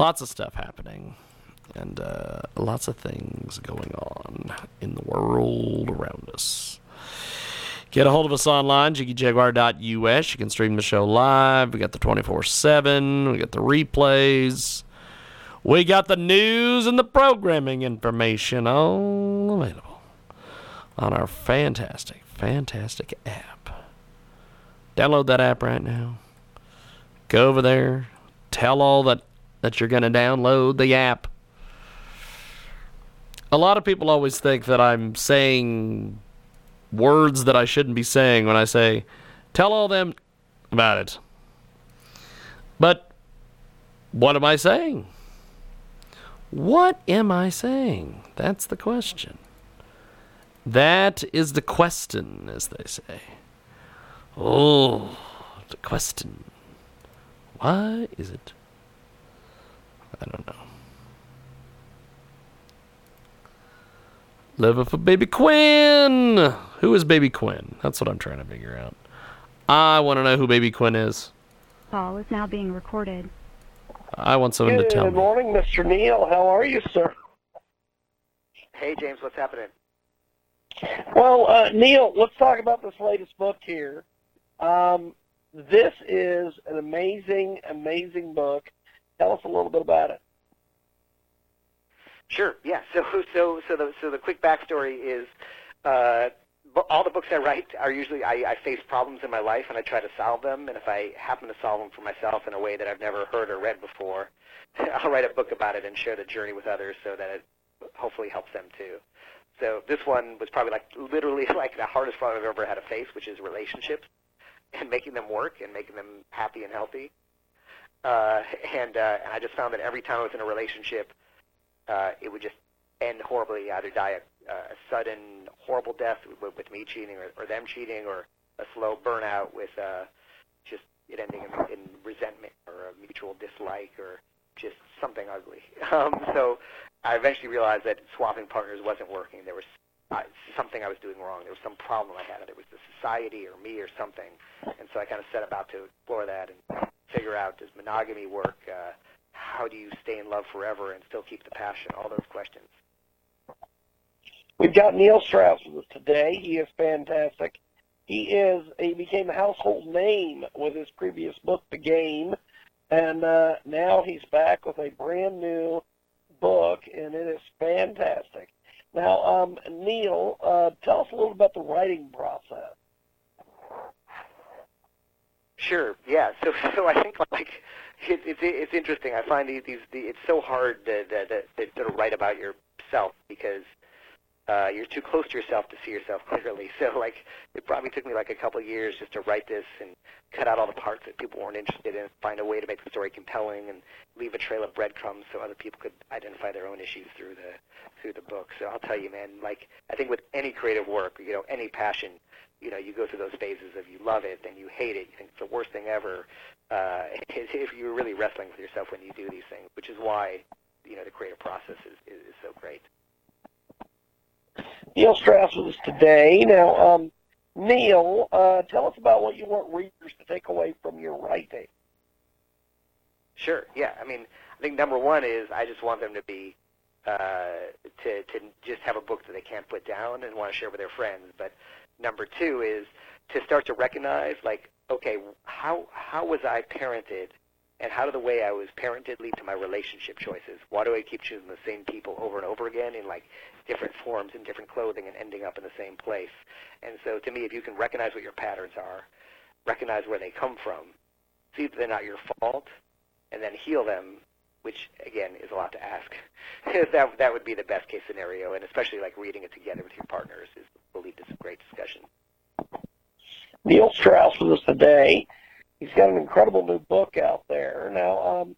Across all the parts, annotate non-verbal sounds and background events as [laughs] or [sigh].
Lots of stuff happening and uh, lots of things going on in the world around us. Get a hold of us online, jiggyjaguar.us. You can stream the show live. We got the 24 7. We got the replays. We got the news and the programming information all available on our fantastic, fantastic app. Download that app right now. Go over there. Tell all that, that you're going to download the app. A lot of people always think that I'm saying words that I shouldn't be saying when I say, tell all them about it. But what am I saying? What am I saying? That's the question. That is the question, as they say. Oh, the question. Why is it? I don't know. Live for Baby Quinn. Who is Baby Quinn? That's what I'm trying to figure out. I want to know who Baby Quinn is. Call is now being recorded. I want someone to tell me. Good morning, Mr. Neil. How are you, sir? Hey, James, what's happening? Well, uh, Neil, let's talk about this latest book here. Um, this is an amazing, amazing book. Tell us a little bit about it. Sure. Yeah. So, [laughs] so, so the so the quick backstory is, uh, all the books I write are usually I, I face problems in my life and I try to solve them. And if I happen to solve them for myself in a way that I've never heard or read before, [laughs] I'll write a book about it and share the journey with others so that it hopefully helps them too. So this one was probably like literally [laughs] like the hardest problem I've ever had to face, which is relationships and making them work and making them happy and healthy. Uh, [laughs] and uh, and I just found that every time I was in a relationship, uh, it would just end horribly, either die a, a sudden horrible death with, with me cheating or, or them cheating, or a slow burnout with uh, just it ending in, in resentment or a mutual dislike or just something ugly. [laughs] Um, so I eventually realized that swapping partners wasn't working. There was uh, something I was doing wrong. There was some problem I had. It was the society or me or something. And so I kind of set about to explore that and figure out does monogamy work? Uh, how do you stay in love forever and still keep the passion? All those questions. We've got Neil Strauss with us today. He is fantastic. He is he became a household name with his previous book, The Game, and uh, now he's back with a brand new book, and it is fantastic. Now, um, Neil, uh, tell us a little about the writing process. Sure. Yeah. So [laughs] so I think like it, it's it's interesting. I find these these the, it's so hard to, to, to, to write about yourself because uh, you're too close to yourself to see yourself clearly. [laughs] So like it probably took me like a couple years just to write this and cut out all the parts that people weren't interested in, find a way to make the story compelling, and leave a trail of breadcrumbs so other people could identify their own issues through the through the book. So I'll tell you, man, like I think with any creative work, you know, any passion, you know, you go through those phases of you love it, then you hate it, you think it's the worst thing ever. Uh, [laughs] if you're really wrestling with yourself when you do these things, which is why you know the creative process is, is, is so great. Neil Strauss with us today. Now, um, Neil, uh, tell us about what you want readers to take away from your writing. Sure. Yeah. I mean, I think number one is I just want them to be uh, to to just have a book that they can't put down and want to share with their friends. But number two is to start to recognize, like, okay, how how was I parented, and how did the way I was parented lead to my relationship choices? Why do I keep choosing the same people over and over again in like different forms and different clothing and ending up in the same place? And so, to me, if you can recognize what your patterns are, recognize where they come from, see that they're not your fault, and then heal them, which again is a lot to ask. [laughs] that that would be the best case scenario, and especially like reading it together with your partners is will lead to some great discussion. Neil Strauss with us today. He's got an incredible new book out Now, um,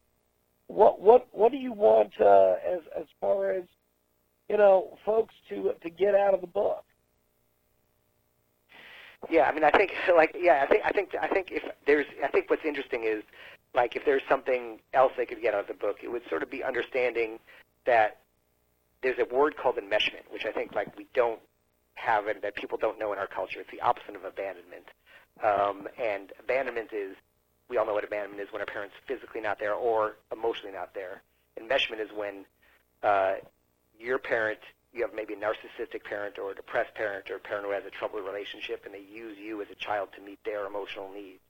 what what what do you want uh, as as far as you know folks to to get out of the book? Yeah, I mean, I think [laughs] like yeah, I think I think I think if there's I think what's interesting is like if there's something else they could get out of the book, it would sort of be understanding that there's a word called enmeshment, which I think like we don't have and that people don't know in our culture. It's the opposite of abandonment. Um, and abandonment is we all know what abandonment is when a parent's physically not there or emotionally not there. Enmeshment is when uh, your parent you have maybe a narcissistic parent or a depressed parent or a parent who has a troubled relationship and they use you as a child to meet their emotional needs,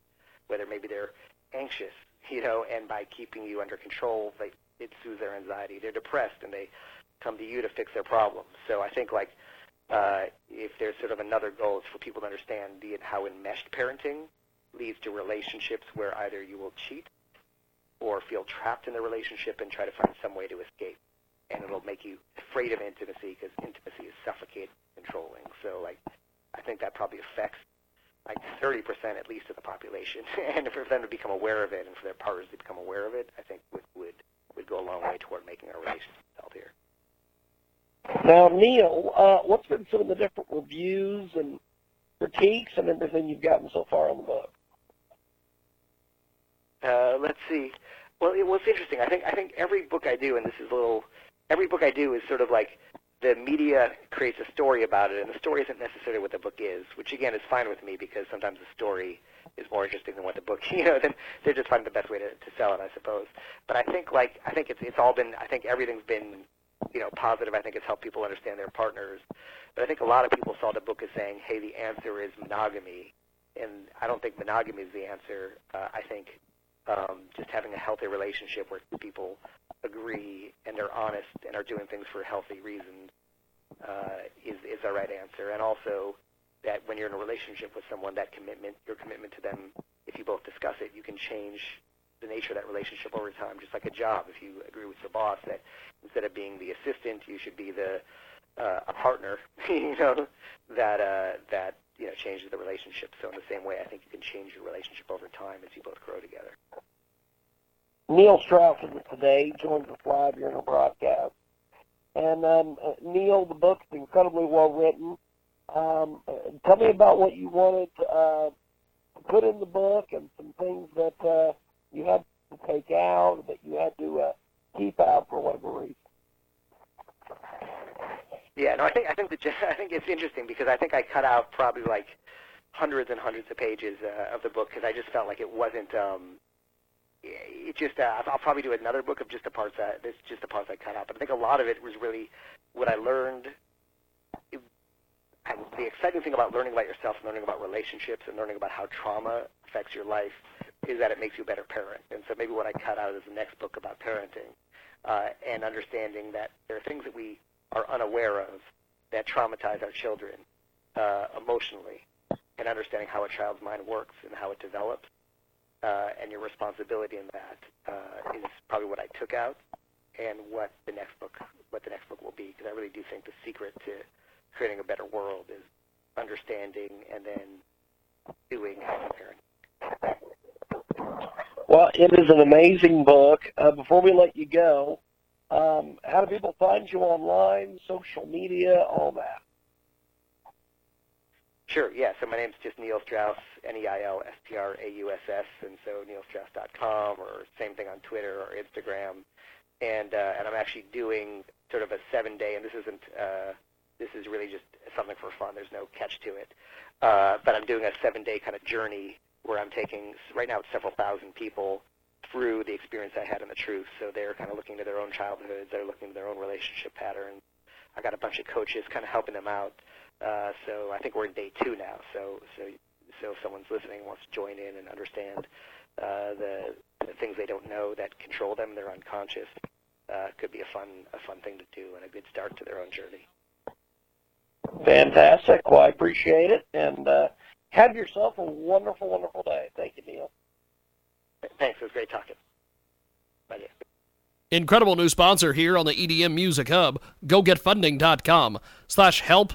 whether maybe they're anxious, [laughs] you know, and by keeping you under control, they, it soothes their anxiety. They're depressed and they come to you to fix their problems. So I think like uh, if there's sort of another goal, it's for people to understand the, how enmeshed parenting leads to relationships where either you will cheat or feel trapped in the relationship and try to find some way to escape and it'll make you afraid of intimacy because intimacy is suffocating, controlling. So like, I think that probably affects like 30% at least of the population. [laughs] and for them to become aware of it and for their partners to become aware of it, I think would would would go a long way toward making our relationship healthier. Now, Neil, uh, what's been some of the different reviews and critiques and everything you've gotten so far on the book? Uh, let's see. Well, it was interesting. I think I think every book I do, and this is a little every book I do is sort of like the media creates a story about it, and the story isn't necessarily what the book is, which again is fine with me because sometimes the story is more interesting than what the book, [laughs] you know, then they're just finding the best way to, to sell it, I suppose. But I think like I think it's it's all been I think everything's been you know positive. I think it's helped people understand their partners. But I think a lot of people saw the book as saying, hey, the answer is monogamy, and I don't think monogamy is the answer. Uh, I think um, just having a healthy relationship where people agree and they're honest and are doing things for healthy reasons uh, is is our right answer. And also that when you're in a relationship with someone, that commitment, your commitment to them, if you both discuss it, you can change the nature of that relationship over time, just like a job. If you agree with your boss that instead of being the assistant, you should be the uh, a partner, [laughs] you know, that uh, that you know changes the relationship. So in the same way, I think you can change your relationship over time as you both grow together. Neil Strauss is today, joins us live here in our broadcast. And um, uh, Neil, the book's incredibly well written. Um, uh, tell me about what you wanted uh, to put in the book and some things that uh, you had to take out, that you had to uh, keep out for whatever reason. Yeah, no, I think I think the [laughs] I think it's interesting because I think I cut out probably like hundreds and hundreds of pages uh, of the book because I just felt like it wasn't um, it just uh, I'll probably do another book of just the parts that it's just the parts I cut out. But I think a lot of it was really what I learned. It, I, the exciting thing about learning about yourself, and learning about relationships, and learning about how trauma affects your life is that it makes you a better parent. And so maybe what I cut out is the next book about parenting, uh, and understanding that there are things that we are unaware of that traumatize our children uh, emotionally, and understanding how a child's mind works and how it develops uh, and your responsibility in that uh, is probably what I took out, and what the next book what the next book will be. Because I really do think the secret to creating a better world is understanding and then doing as a parent. Well, it is an amazing book. Uh, before we let you go, um, how do people find you online, social media, all that? Sure, yeah. So my name's just Neil Strauss, N-E-I-L-S-T-R-A-U-S-S, and so neilstrauss.com, or same thing on Twitter or Instagram. And uh, and I'm actually doing sort of a seven day, and this isn't uh, this is really just something for fun. There's no catch to it, uh, but I'm doing a seven day kind of journey where I'm taking right now it's several thousand people through the experience I had in the truth. So they're kind of looking to their own childhoods, they're looking to their own relationship patterns. I got a bunch of coaches kind of helping them out uh, so I think we're in day two now. So so so if someone's listening and wants to join in and understand uh, the, the things they don't know that control them, they're unconscious, uh, could be a fun a fun thing to do and a good start to their own journey. Fantastic. Well, I appreciate it, and uh, have yourself a wonderful, wonderful day. Thank you, Neil. Thanks. It was great talking. Bye. Incredible new sponsor here on the EDM Music Hub. GoGetFunding.com slash help